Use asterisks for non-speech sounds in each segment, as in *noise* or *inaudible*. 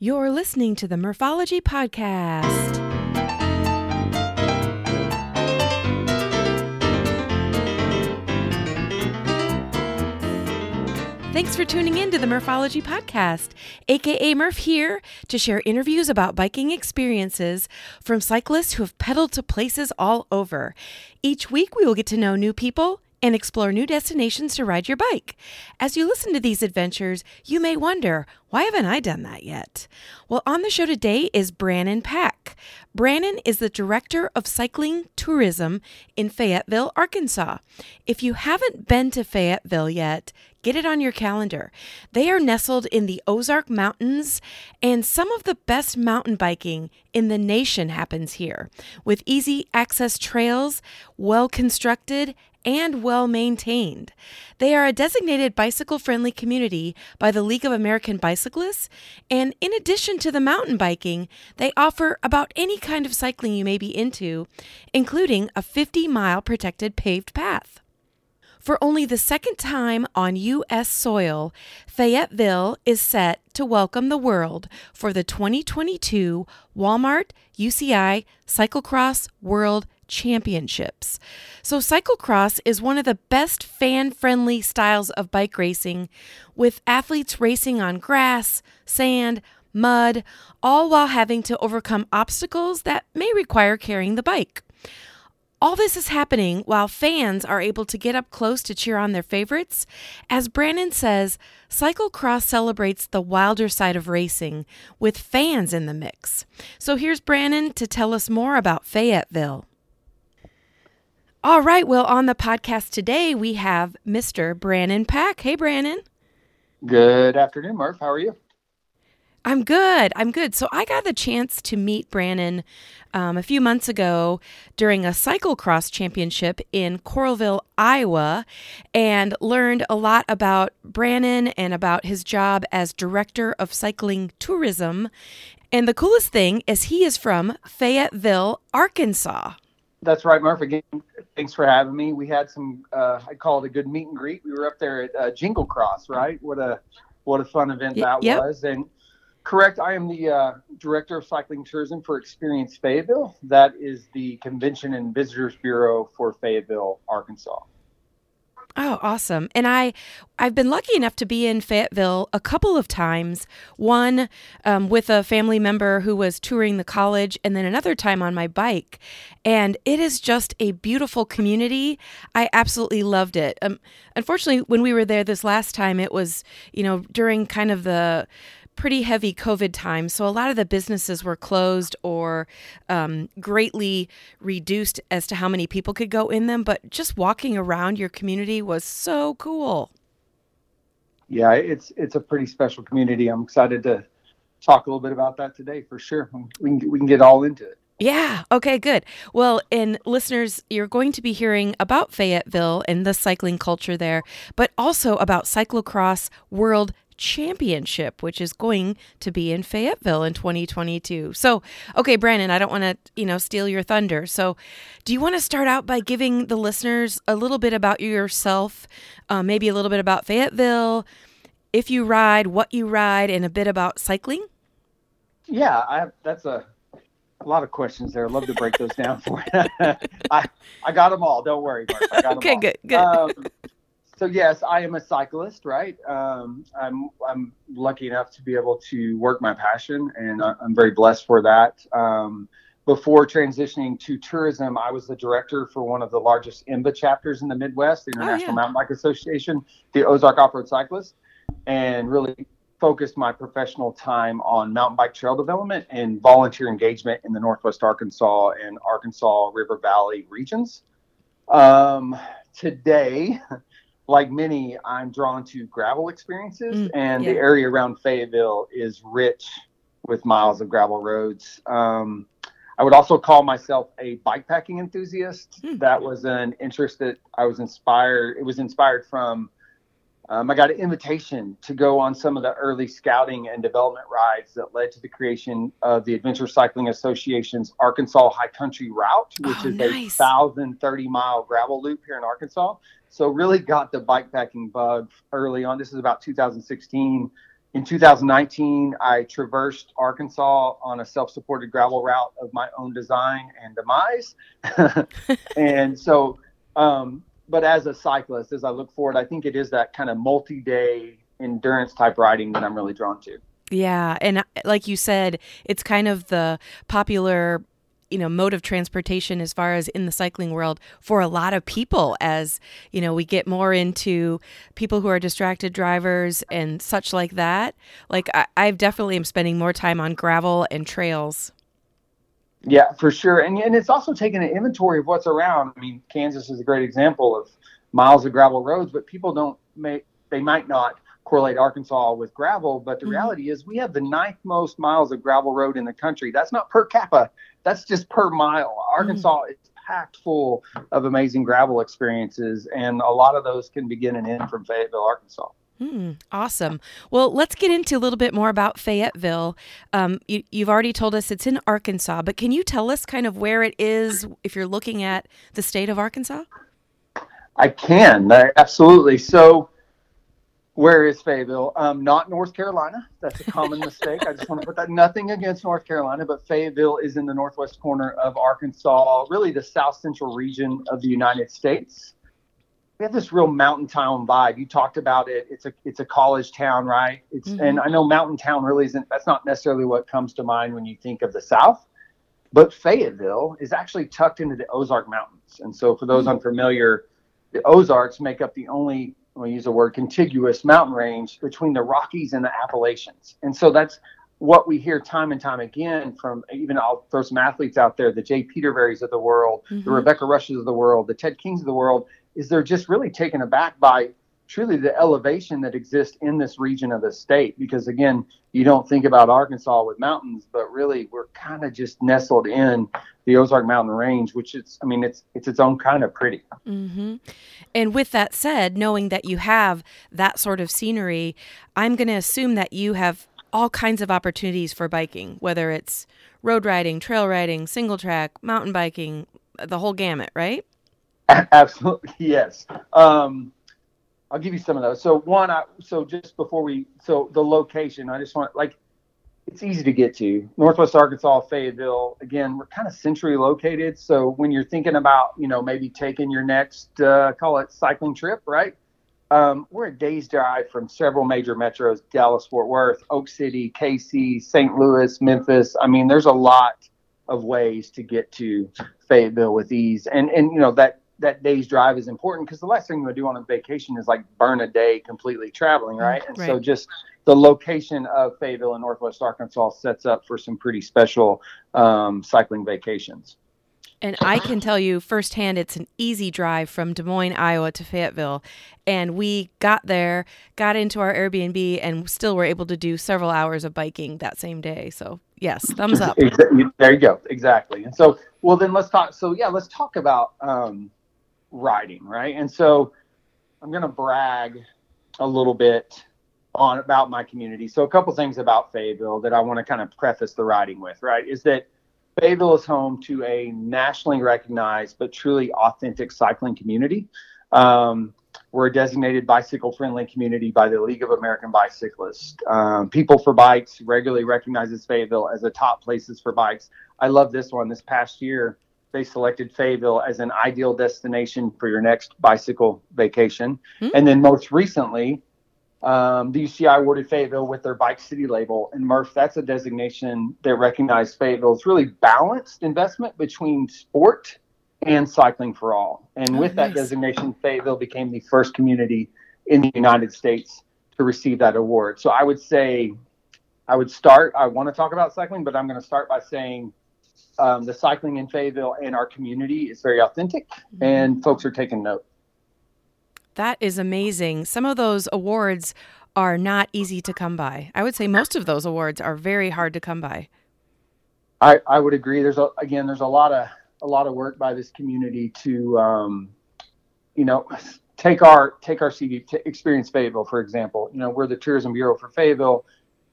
You're listening to the Murphology Podcast. Thanks for tuning in to the Murphology Podcast, aka Murph here to share interviews about biking experiences from cyclists who have pedaled to places all over. Each week, we will get to know new people and explore new destinations to ride your bike. As you listen to these adventures, you may wonder, why haven't I done that yet? Well, on the show today is Brannon Pack. Brannon is the Director of Cycling Tourism in Fayetteville, Arkansas. If you haven't been to Fayetteville yet, get it on your calendar. They are nestled in the Ozark Mountains, and some of the best mountain biking in the nation happens here, with easy access trails, well constructed, and well maintained. They are a designated bicycle friendly community by the League of American Bicyclists, and in addition to the mountain biking, they offer about any kind of cycling you may be into, including a 50 mile protected paved path. For only the second time on U.S. soil, Fayetteville is set to welcome the world for the 2022 Walmart UCI Cyclocross World Championships. So, cyclocross is one of the best fan friendly styles of bike racing, with athletes racing on grass, sand, mud, all while having to overcome obstacles that may require carrying the bike. All this is happening while fans are able to get up close to cheer on their favorites. As Brannon says, cyclocross celebrates the wilder side of racing with fans in the mix. So here's Brannon to tell us more about Fayetteville. All right, well, on the podcast today, we have Mr. Brannon Pack. Hey, Brannon. Good afternoon, Murph. How are you? I'm good. I'm good. So I got the chance to meet Brannon um, a few months ago during a cyclocross championship in Coralville, Iowa, and learned a lot about Brannon and about his job as director of cycling tourism. And the coolest thing is he is from Fayetteville, Arkansas. That's right, Murph. Again, thanks for having me. We had some, uh, I call it a good meet and greet. We were up there at uh, Jingle Cross, right? What a what a fun event that yep. was. And correct, I am the uh, director of cycling tourism for Experience Fayetteville. That is the convention and visitors bureau for Fayetteville, Arkansas. Oh, awesome. And I I've been lucky enough to be in Fayetteville a couple of times. One um, with a family member who was touring the college, and then another time on my bike. And it is just a beautiful community. I absolutely loved it. Um, unfortunately, when we were there this last time, it was you know during kind of the pretty heavy COVID time. So a lot of the businesses were closed or um, greatly reduced as to how many people could go in them. But just walking around your community was so cool. Yeah, it's it's a pretty special community. I'm excited to talk a little bit about that today for sure. We can we can get all into it. Yeah. Okay, good. Well, and listeners, you're going to be hearing about Fayetteville and the cycling culture there, but also about Cyclocross World Championship, which is going to be in Fayetteville in 2022. So, okay, Brannon, I don't want to, you know, steal your thunder. So, do you want to start out by giving the listeners a little bit about yourself, uh, maybe a little bit about Fayetteville, if you ride, what you ride, and a bit about cycling? Yeah, I have, that's a a lot of questions there. I'd love to break those down for you. *laughs* I I got them all. Don't worry, Mark. *laughs* okay, all. good, good. Um, so yes, I am a cyclist, right? Um, I'm I'm lucky enough to be able to work my passion, and I'm very blessed for that. Um, before transitioning to tourism, I was the director for one of the largest IMBA chapters in the Midwest, the International oh, yeah. Mountain Bike Association, the Ozark Off Road Cyclists, and really focused my professional time on mountain bike trail development and volunteer engagement in the Northwest Arkansas and Arkansas River Valley regions. Um, today, *laughs* like many, I'm drawn to gravel experiences, mm, and yeah. the area around Fayetteville is rich with miles of gravel roads. Um, I would also call myself a bikepacking enthusiast. Mm. That was an interest that I was inspired. It was inspired from. Um, I got an invitation to go on some of the early scouting and development rides that led to the creation of the Adventure Cycling Association's Arkansas High Country Route, which oh, is nice. a 1,030 mile gravel loop here in Arkansas. So really got the bike packing bug early on. This is about 2016, in 2019, I traversed Arkansas on a self-supported gravel route of my own design and demise. *laughs* and so, um, but as a cyclist, as I look forward, I think it is that kind of multi-day endurance type riding that I'm really drawn to. Yeah, and uh, like you said, it's kind of the popular you know mode of transportation as far as in the cycling world for a lot of people as you know we get more into people who are distracted drivers and such like that like I, I definitely am spending more time on gravel and trails yeah for sure and, and it's also taking an inventory of what's around i mean kansas is a great example of miles of gravel roads but people don't make they might not correlate Arkansas with gravel, but the mm-hmm. reality is we have the ninth most miles of gravel road in the country. That's not per capita, that's just per mile. Arkansas mm-hmm. is packed full of amazing gravel experiences, and a lot of those can begin and end from Fayetteville, Arkansas. Mm, awesome. Well, let's get into a little bit more about Fayetteville. Um, you, you've already told us it's in Arkansas, but can you tell us kind of where it is if you're looking at the state of Arkansas? I can, absolutely. So, where is Fayetteville? Um, not North Carolina. That's a common *laughs* mistake. I just want to put that. Nothing against North Carolina, but Fayetteville is in the northwest corner of Arkansas, really the south central region of the United States. We have this real mountain town vibe. You talked about it. It's a it's a college town, right? It's mm-hmm. and I know mountain town really isn't. That's not necessarily what comes to mind when you think of the South. But Fayetteville is actually tucked into the Ozark Mountains, and so for those mm-hmm. unfamiliar, the Ozarks make up the only we use the word contiguous mountain range between the Rockies and the Appalachians. And so that's what we hear time and time again from even I'll throw some athletes out there, the Jay Petervarys of the world, mm-hmm. the Rebecca Rusches of the world, the Ted Kings of the world, is they're just really taken aback by truly the elevation that exists in this region of the state. Because again, you don't think about Arkansas with mountains, but really we're kind of just nestled in the Ozark Mountain Range, which is, I mean, it's it's its own kind of pretty. Mm-hmm. And with that said, knowing that you have that sort of scenery, I'm going to assume that you have all kinds of opportunities for biking, whether it's road riding, trail riding, single track, mountain biking, the whole gamut, right? *laughs* Absolutely, yes. Um, I'll give you some of those. So one, I, so just before we, so the location, I just want like, it's easy to get to Northwest Arkansas, Fayetteville. Again, we're kind of centrally located. So when you're thinking about, you know, maybe taking your next, uh, call it cycling trip, right? Um, we're a day's drive from several major metros: Dallas, Fort Worth, Oak City, KC, St. Louis, Memphis. I mean, there's a lot of ways to get to Fayetteville with ease, and and you know that that day's drive is important because the last thing you would do on a vacation is like burn a day completely traveling, right? And right. so just the location of Fayetteville in Northwest Arkansas sets up for some pretty special um, cycling vacations. And I can tell you firsthand, it's an easy drive from Des Moines, Iowa to Fayetteville. And we got there, got into our Airbnb, and still were able to do several hours of biking that same day. So, yes, thumbs up. there you go. Exactly. And so, well, then let's talk. So, yeah, let's talk about um, writing, right? And so I'm going to brag a little bit on about my community. So a couple things about Fayetteville that I want to kind of preface the writing with, right? Is that Fayetteville is home to a nationally recognized but truly authentic cycling community. Um, we're a designated bicycle friendly community by the League of American Bicyclists. Um, People for Bikes regularly recognizes Fayetteville as the top places for bikes. I love this one. This past year, they selected Fayetteville as an ideal destination for your next bicycle vacation. Mm-hmm. And then most recently, um, the UCI awarded Fayetteville with their Bike City label. And Murph, that's a designation that recognized Fayetteville's really balanced investment between sport and cycling for all. And oh, with nice. that designation, Fayetteville became the first community in the United States to receive that award. So I would say, I would start, I want to talk about cycling, but I'm going to start by saying um, the cycling in Fayetteville and our community is very authentic, mm-hmm. and folks are taking note. That is amazing. Some of those awards are not easy to come by. I would say most of those awards are very hard to come by. I, I would agree. There's a, again, there's a lot of a lot of work by this community to, um, you know, take our take our CV to experience Fayetteville, for example. You know, we're the tourism bureau for Fayetteville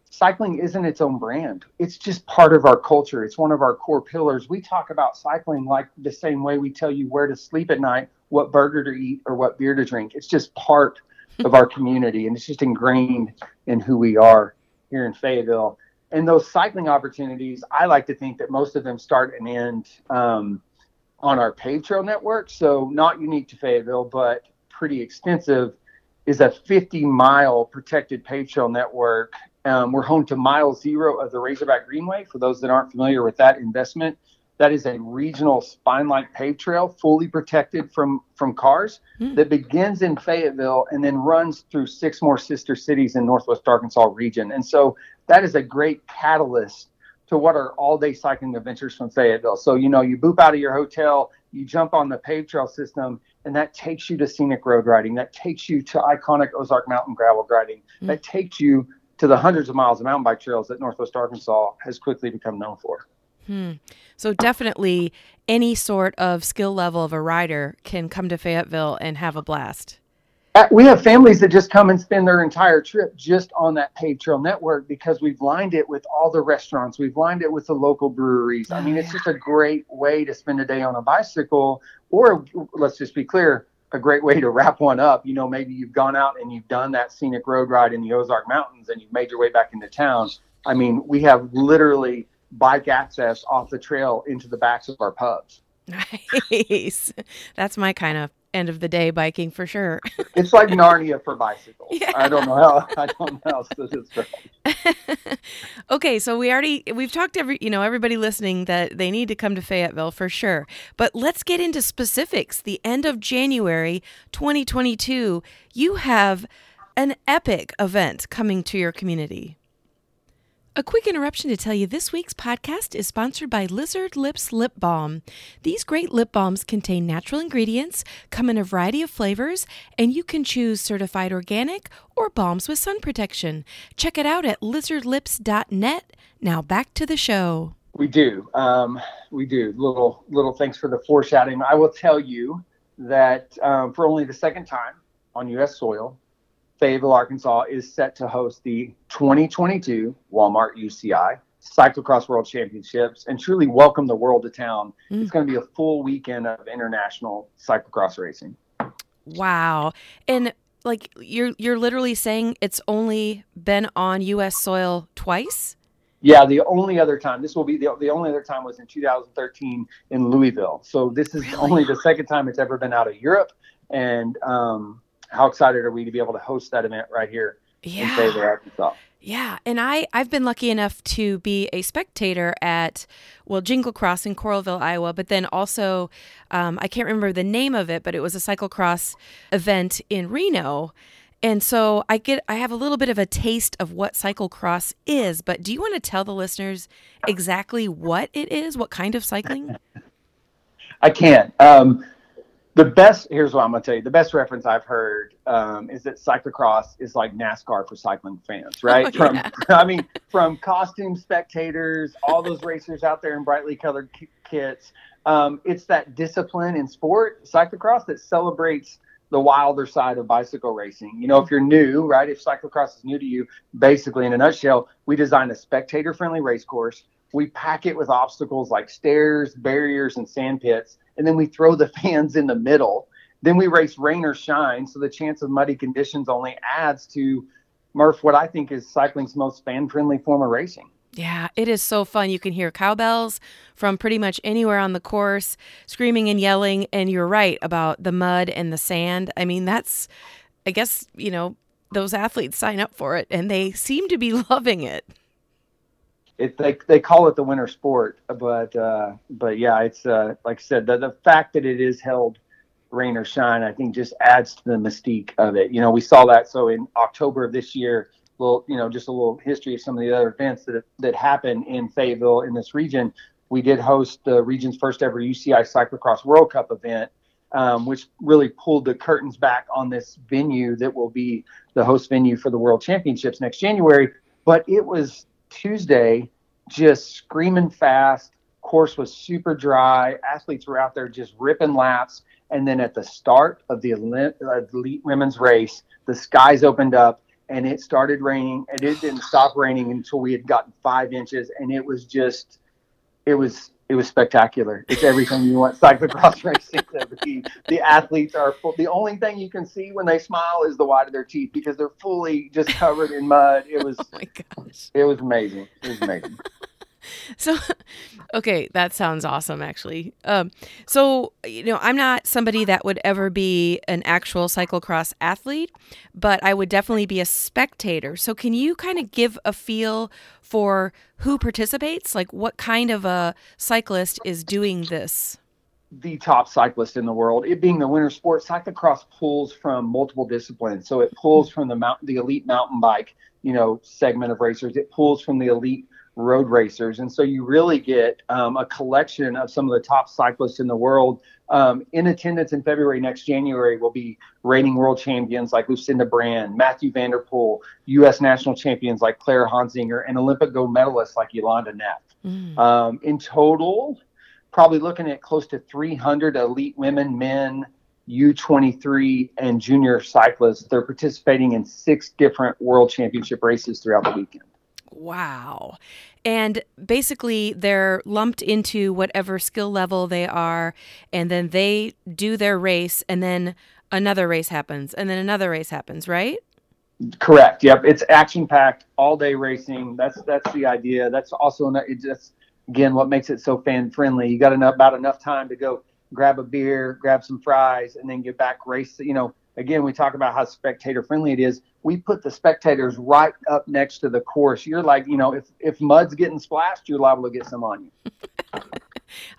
cycling isn't its own brand. It's just part of our culture. It's one of our core pillars. We talk about cycling like the same way we tell you where to sleep at night, what burger to eat, or what beer to drink. It's just part of our community, and it's just ingrained in who we are here in Fayetteville. And those cycling opportunities, I like to think that most of them start and end um, on our paved trail network. So not unique to Fayetteville, but pretty extensive. Is a 50 mile protected paved trail network. Um, we're home to mile zero of the Razorback Greenway. For those that aren't familiar with that investment, that is a regional spine-like paved trail, fully protected from from cars, mm. that begins in Fayetteville and then runs through six more sister cities in Northwest Arkansas region. And so that is a great catalyst to what are all-day cycling adventures from Fayetteville. So you know, you boop out of your hotel, you jump on the paved trail system, and that takes you to scenic road riding. That takes you to iconic Ozark Mountain gravel riding. Mm. That takes you to the hundreds of miles of mountain bike trails that Northwest Arkansas has quickly become known for. Hmm. So definitely any sort of skill level of a rider can come to Fayetteville and have a blast. Uh, we have families that just come and spend their entire trip just on that paved trail network because we've lined it with all the restaurants. We've lined it with the local breweries. I mean, it's just a great way to spend a day on a bicycle, or let's just be clear, a great way to wrap one up. You know, maybe you've gone out and you've done that scenic road ride in the Ozark Mountains and you've made your way back into town. I mean, we have literally bike access off the trail into the backs of our pubs. *laughs* Nice. That's my kind of end of the day biking for sure. *laughs* it's like Narnia for bicycles. Yeah. I don't know how I don't know how to describe. *laughs* okay, so we already we've talked every you know everybody listening that they need to come to Fayetteville for sure. But let's get into specifics. The end of January 2022, you have an epic event coming to your community. A quick interruption to tell you this week's podcast is sponsored by Lizard Lips Lip Balm. These great lip balms contain natural ingredients, come in a variety of flavors, and you can choose certified organic or balms with sun protection. Check it out at lizardlips.net. Now back to the show. We do. Um, we do. Little little thanks for the foreshadowing. I will tell you that um, for only the second time on U.S. soil, Fayetteville, Arkansas is set to host the 2022 Walmart UCI Cyclocross World Championships and truly welcome the world to town. Mm. It's going to be a full weekend of international cyclocross racing. Wow. And like you're you're literally saying it's only been on US soil twice? Yeah, the only other time this will be the, the only other time was in 2013 in Louisville. So this is really? only the second time it's ever been out of Europe and um, how excited are we to be able to host that event right here yeah. in Fayetteville, Arkansas? Yeah, and I I've been lucky enough to be a spectator at well Jingle Cross in Coralville, Iowa, but then also um, I can't remember the name of it, but it was a cyclocross event in Reno. And so I get I have a little bit of a taste of what cyclocross is, but do you want to tell the listeners exactly what it is, what kind of cycling? *laughs* I can. Um, the best here's what I'm gonna tell you. The best reference I've heard um, is that cyclocross is like NASCAR for cycling fans, *laughs* right? Oh, from *laughs* I mean, from costume spectators, all those racers out there in brightly colored k- kits. Um, it's that discipline in sport, cyclocross, that celebrates the wilder side of bicycle racing. You know, if you're new, right? If cyclocross is new to you, basically in a nutshell, we designed a spectator-friendly race course. We pack it with obstacles like stairs, barriers, and sand pits and then we throw the *laughs* fans in the middle. Then we race rain or shine, so the chance of muddy conditions only adds to Murph what I think is cycling's most fan-friendly form of racing. Yeah, it is so fun. You can hear cowbells from pretty much anywhere on the course, screaming and yelling. And you're right about the mud and the sand. I mean, that's, I guess, you know, those athletes sign up for it and they seem to be *laughs* loving it it they, they call it the winter sport, but uh, but yeah, it's uh, like I said, the, the fact that it is held rain or shine, I think just adds to the mystique of it. You know, we saw that so in October of this year, well, you know, just a little history of some of the other events that that happened in Fayetteville in this region. We did host the region's first ever UCI Cyclocross World Cup event, um, which really pulled the curtains back on this venue that will be the host venue for the World Championships next January. But it was Tuesday, just screaming fast. Course was super dry. Athletes were out there just ripping laps. And then at the start of the elite women's race, the skies opened up and it started raining. And it didn't stop raining until we had gotten five inches. And it was just, it was it was spectacular. It's everything you want cyclocross *laughs* racing to be. The athletes are full. The only thing you can see when they smile is the white of their teeth because they're fully just covered in mud. It was. *laughs* Oh my gosh! It was amazing. It was amazing. *laughs* *laughs* so okay that sounds awesome actually um, so you know i'm not somebody that would ever be an actual cyclocross athlete but i would definitely be a spectator so can you kind of give a feel for who participates like what kind of a cyclist is doing this the top cyclist in the world. It being the winter sport, cyclocross pulls from multiple disciplines. So it pulls from the mountain, the elite mountain bike, you know, segment of racers. It pulls from the elite road racers. And so you really get um, a collection of some of the top cyclists in the world. Um, in attendance in February next January will be reigning world champions like Lucinda Brand, Matthew van der Poel, U.S. national champions like Claire Honsinger, and Olympic gold medalists like Jolanda Neff. Mm. Um, in total, probably looking at close to 300 elite women, men, U23, and junior cyclists. They're participating in six different world championship races throughout the weekend. Wow. And basically, they're lumped into whatever skill level they are, and then they do their race, and then another race happens, and then another race happens, right? Correct. Yep. It's action packed, all day racing. That's that's the idea. That's also it just again what makes it so fan friendly. You got enough, about enough time to go grab a beer, grab some fries, and then get back race. You know, again, we talk about how spectator friendly it is. We put the spectators right up next to the course. You're like, you know, if if mud's getting splashed, you're liable to get some on you. *laughs*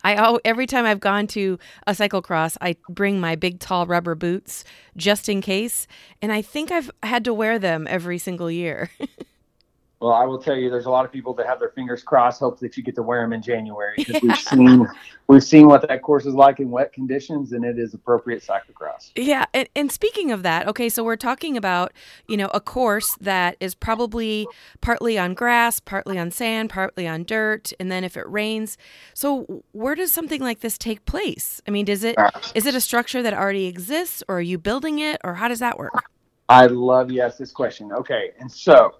I every time I've gone to a cyclocross, I bring my big tall rubber boots just in case, and I think I've had to wear them every single year. *laughs* Well, I will tell you, there's a lot of people that have their fingers crossed, hope that you get to wear them in January because we've *laughs* seen we've seen what that course is like in wet conditions, and it is appropriate cyclocross. Yeah, and, and speaking of that, okay, so we're talking about you know a course that is probably partly on grass, partly on sand, partly on dirt, and then if it rains, so where does something like this take place? I mean, does it uh, is it a structure that already exists, or are you building it, or how does that work? I love you ask this question. Okay, and so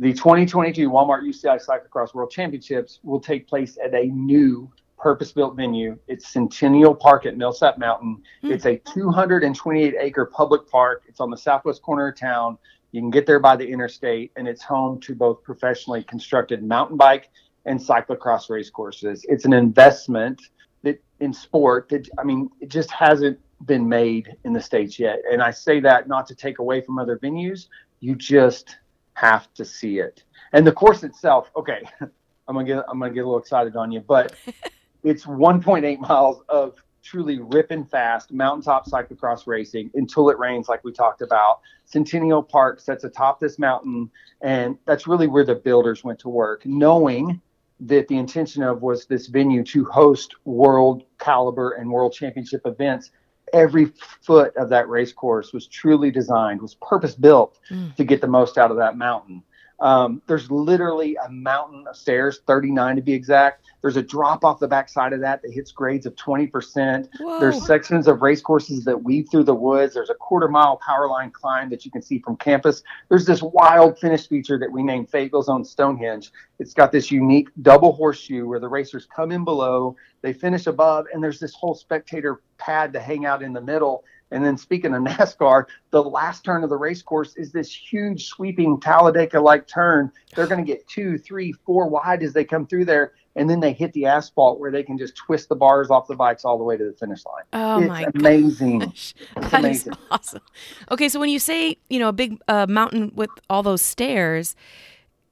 the 2022 Walmart UCI Cyclocross World Championships will take place at a new purpose-built venue. It's Centennial Park at Millsap Mountain. Mm. It's a 228 acre public park. It's on the southwest corner of town. You can get there by the interstate, and it's home to both professionally constructed mountain bike and cyclocross race courses. It's an investment that in sport that I mean, it just hasn't been made in the states yet. And I say that not to take away from other venues. You just have to see it. And the course itself, okay, *laughs* I'm gonna get I'm gonna get a little excited on you, but *laughs* it's 1.8 miles of truly ripping fast mountaintop cyclocross racing until it rains, like we talked about. Centennial Park sits atop this mountain, and that's really where the builders went to work, knowing that the intention of was this venue to host world caliber and world championship events every foot of that race course was truly designed, was purpose built mm. to get the most out of that mountain. Um, there's literally a mountain of stairs, 39 to be exact. There's a drop off the backside of that that hits grades of 20%. Whoa. There's sections of race courses that weave through the woods. There's a quarter mile power line climb that you can see from campus. There's this wild finish feature that we named Fayetteville Zone Stonehenge. It's got this unique double horseshoe where the racers come in below, they finish above, and there's this whole spectator pad to hang out in the middle and then speaking of *laughs* NASCAR, the last turn of the race course is this huge sweeping Talladega like turn. They're going to get two, three, four wide as they come through there. And then they hit the asphalt where they can just twist the bars off the bikes all the way to the finish line. Oh it's my amazing. Gosh. It's *laughs* that amazing. awesome. Okay, so when you say, you know, a big uh, mountain with all those stairs,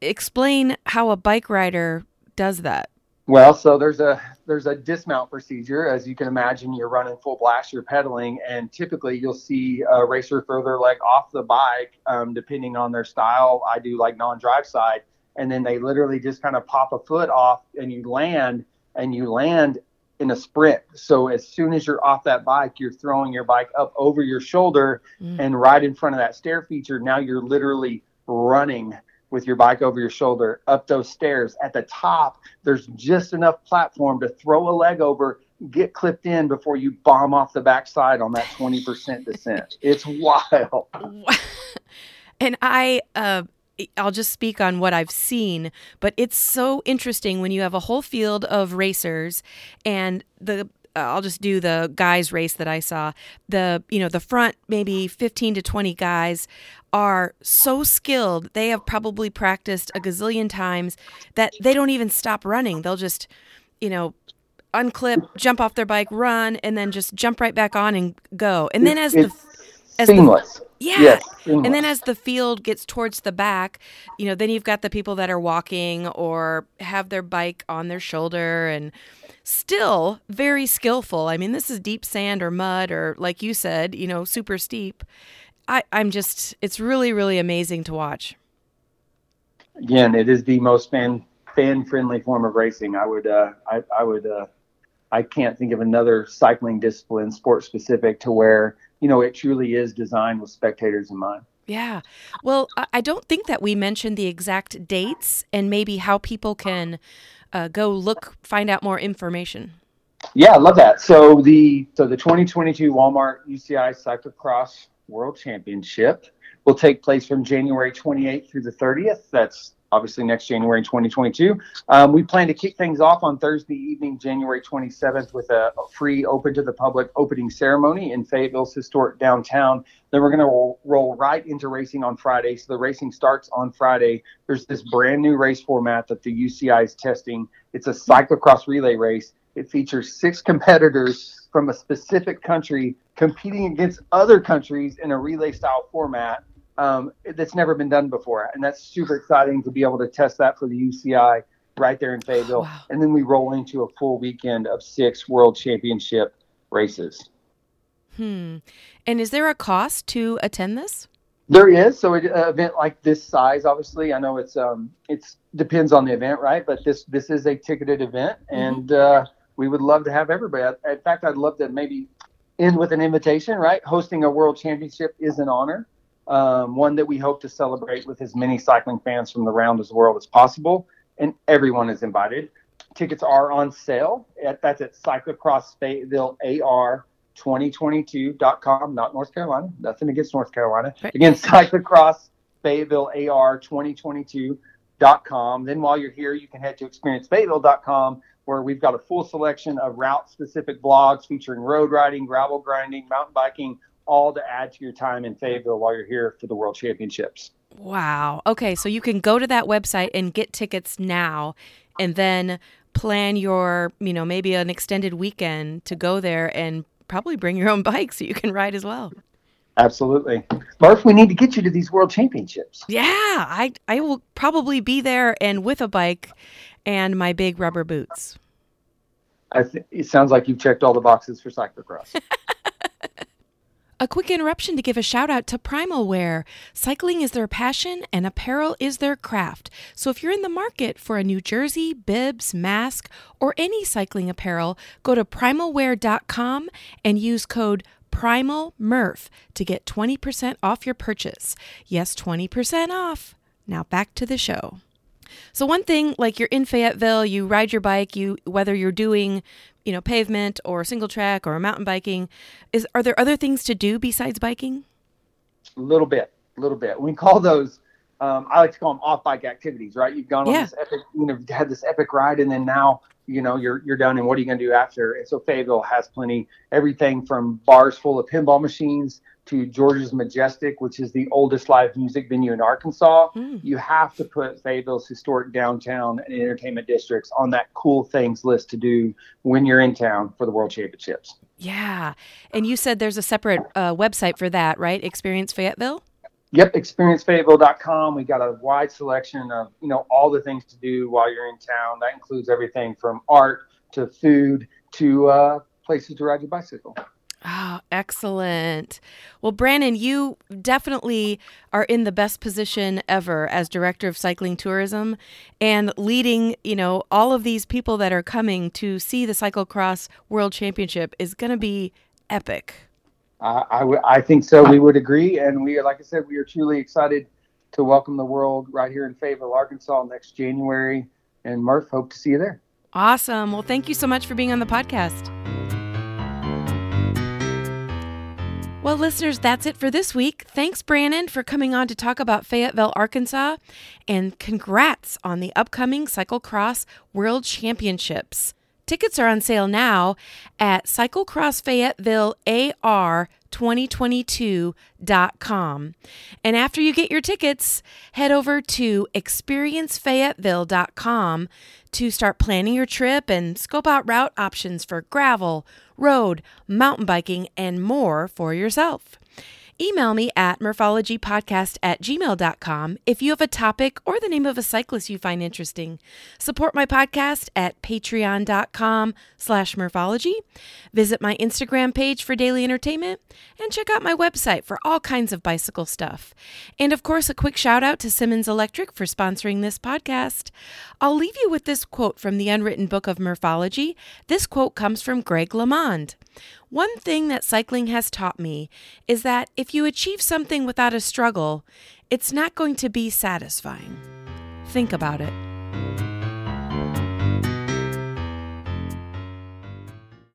explain how a bike rider does that. Well, so there's a there's a dismount procedure. As you can imagine, you're running full blast, you're pedaling, and typically you'll see a racer throw their leg off the bike, um, depending on their style. I do like non-drive side, and then they literally just kind of pop a foot off, and you land, and you land in a sprint. So as soon as you're off that bike, you're throwing your bike up over your shoulder mm. and right in front of that stair feature. Now you're literally running with your bike over your shoulder up those stairs. At the top, there's just enough platform to throw a leg over, get clipped in before you bomb off the backside on that 20% descent. *laughs* It's wild. *laughs* And I, uh, I'll just speak on what I've seen, but it's so interesting when you have a whole field of racers and the uh, I'll just do the guys race that I saw. The you know the front maybe 15 to 20 guys are so skilled. They have probably practiced a gazillion times that they don't even stop running. They'll just you know unclip, jump off their bike, run, and then just jump right back on and go. And then as it's the as seamless. The, yeah. Yes, and then as the field gets towards the back, you know, then you've got the people that are walking or have their bike on their shoulder and still very skillful. I mean, this is deep sand or mud or like you said, you know, super steep. I, I'm just it's really, really amazing to watch. Again, it is the most fan fan friendly form of racing. I would uh I, I would uh I can't think of another cycling discipline, sport specific, to where you know it truly is designed with spectators in mind. Yeah. Well, I don't think that we mentioned the exact dates and maybe how people can uh, go look, find out more information. Yeah, I love that. So the so the 2022 Walmart UCI Cyclocross World Championship will take place from January 28th through the 30th. That's obviously next January 2022. Um, we plan to kick things off on Thursday evening, January 27th, with a, free open to the public opening ceremony in Fayetteville's historic downtown. Then we're going to roll right into racing on Friday. So the racing starts on Friday. There's this brand new race format that the UCI is testing. It's a cyclocross relay race. It features six competitors from a specific country competing against other countries in a relay style format um, that's never been done before. And that's super exciting to be able to test that for the UCI right there in Fayetteville. Wow. And then we roll into a full weekend of six world championship races. Hmm. And is there a cost to attend this? There is. So an event like this size, obviously, I know it's um it's depends on the event, right? But this this is a ticketed event, mm-hmm. and uh, we would love to have everybody. In fact, I'd love to maybe end with an invitation, right? Hosting a world championship is an honor um, one that we hope to celebrate with as many cycling fans from around the world as possible. And everyone is invited. Tickets are on sale. At, that's at Cyclocross Fayetteville AR 2022.com, not North Carolina. Nothing against North Carolina. Again, Cyclocross Fayetteville AR 2022.com. Then while you're here, you can head to experiencefayetteville.com where we've got a full selection of route specific blogs featuring road riding, gravel grinding, mountain biking, all to add to your time in Fayetteville while you're here for the World Championships. Wow. Okay, so you can go to that website and get tickets now and then plan your, you know, maybe an extended weekend to go there and probably bring your own bike so you can ride as well. Absolutely. Murph, we need to get you to these world championships. Yeah, I I will probably be there and with a bike and my big rubber boots. I th- it sounds like you've checked all the boxes for cyclocross. *laughs* A quick interruption to give a shout out to Primal Wear. Cycling is their passion and apparel is their craft. So if you're in the market for a new jersey, bibs, mask, or any cycling apparel, go to primalwear.com and use code PRIMALMURPH to get 20% off your purchase. Yes, 20% off. Now back to the show. So one thing, like you're in Fayetteville, you ride your bike, you whether you're doing you know, pavement or single track or mountain biking. Is are there other things to do besides biking? A little bit, a little bit. We call those. Um, I like to call them off bike activities, right? You've gone on yeah. this epic, you know, had this epic ride, and then now you know you're you're done, and what are you going to do after? And so Fayetteville has plenty, everything from bars full of pinball machines to George's Majestic, which is the oldest live music venue in Arkansas, mm. you have to put Fayetteville's historic downtown and entertainment districts on that cool things list to do when you're in town for the World Championships. Yeah. And you said there's a separate uh, website for that, right? Experience Fayetteville? Yep, experiencefayetteville.com. We got a wide selection of, you know, all the things to do while you're in town. That includes everything from art to food to uh, places to ride your bicycle. Oh, excellent. Well, Brannon, you definitely are in the best position ever as director of cycling tourism and leading, you know, all of these people that are coming to see the cyclocross world championship is going to be epic. I, think so. We would agree. And we like I said, we are truly excited to welcome the world right here in Fayetteville, Arkansas next January. And Murph, hope to see you there. Awesome. Well, thank you so much for being on the podcast. Well, listeners, that's it for this week. Thanks, Brannon, for coming on to talk about Fayetteville, Arkansas, and congrats on the upcoming Cyclocross World Championships. Tickets are on sale now at cyclocrossfayettevillear2022.com. And after you get your tickets, head over to experiencefayetteville.com to start planning your trip and scope out route options for gravel, road, mountain biking, and more for yourself. Email me at murphologypodcast at gmail.com if you have a topic or the name of a cyclist you find interesting. Support my podcast at patreon.com slash murphology. Visit my Instagram page for daily entertainment and check out my website for all kinds of bicycle stuff. And of course, a quick shout out to Simmons Electric for sponsoring this podcast. I'll leave you with this quote from the Unwritten Book of Murphology. This quote comes from Greg LeMond. One thing that cycling has taught me is that if you achieve something without a struggle, it's not going to be satisfying. Think about it.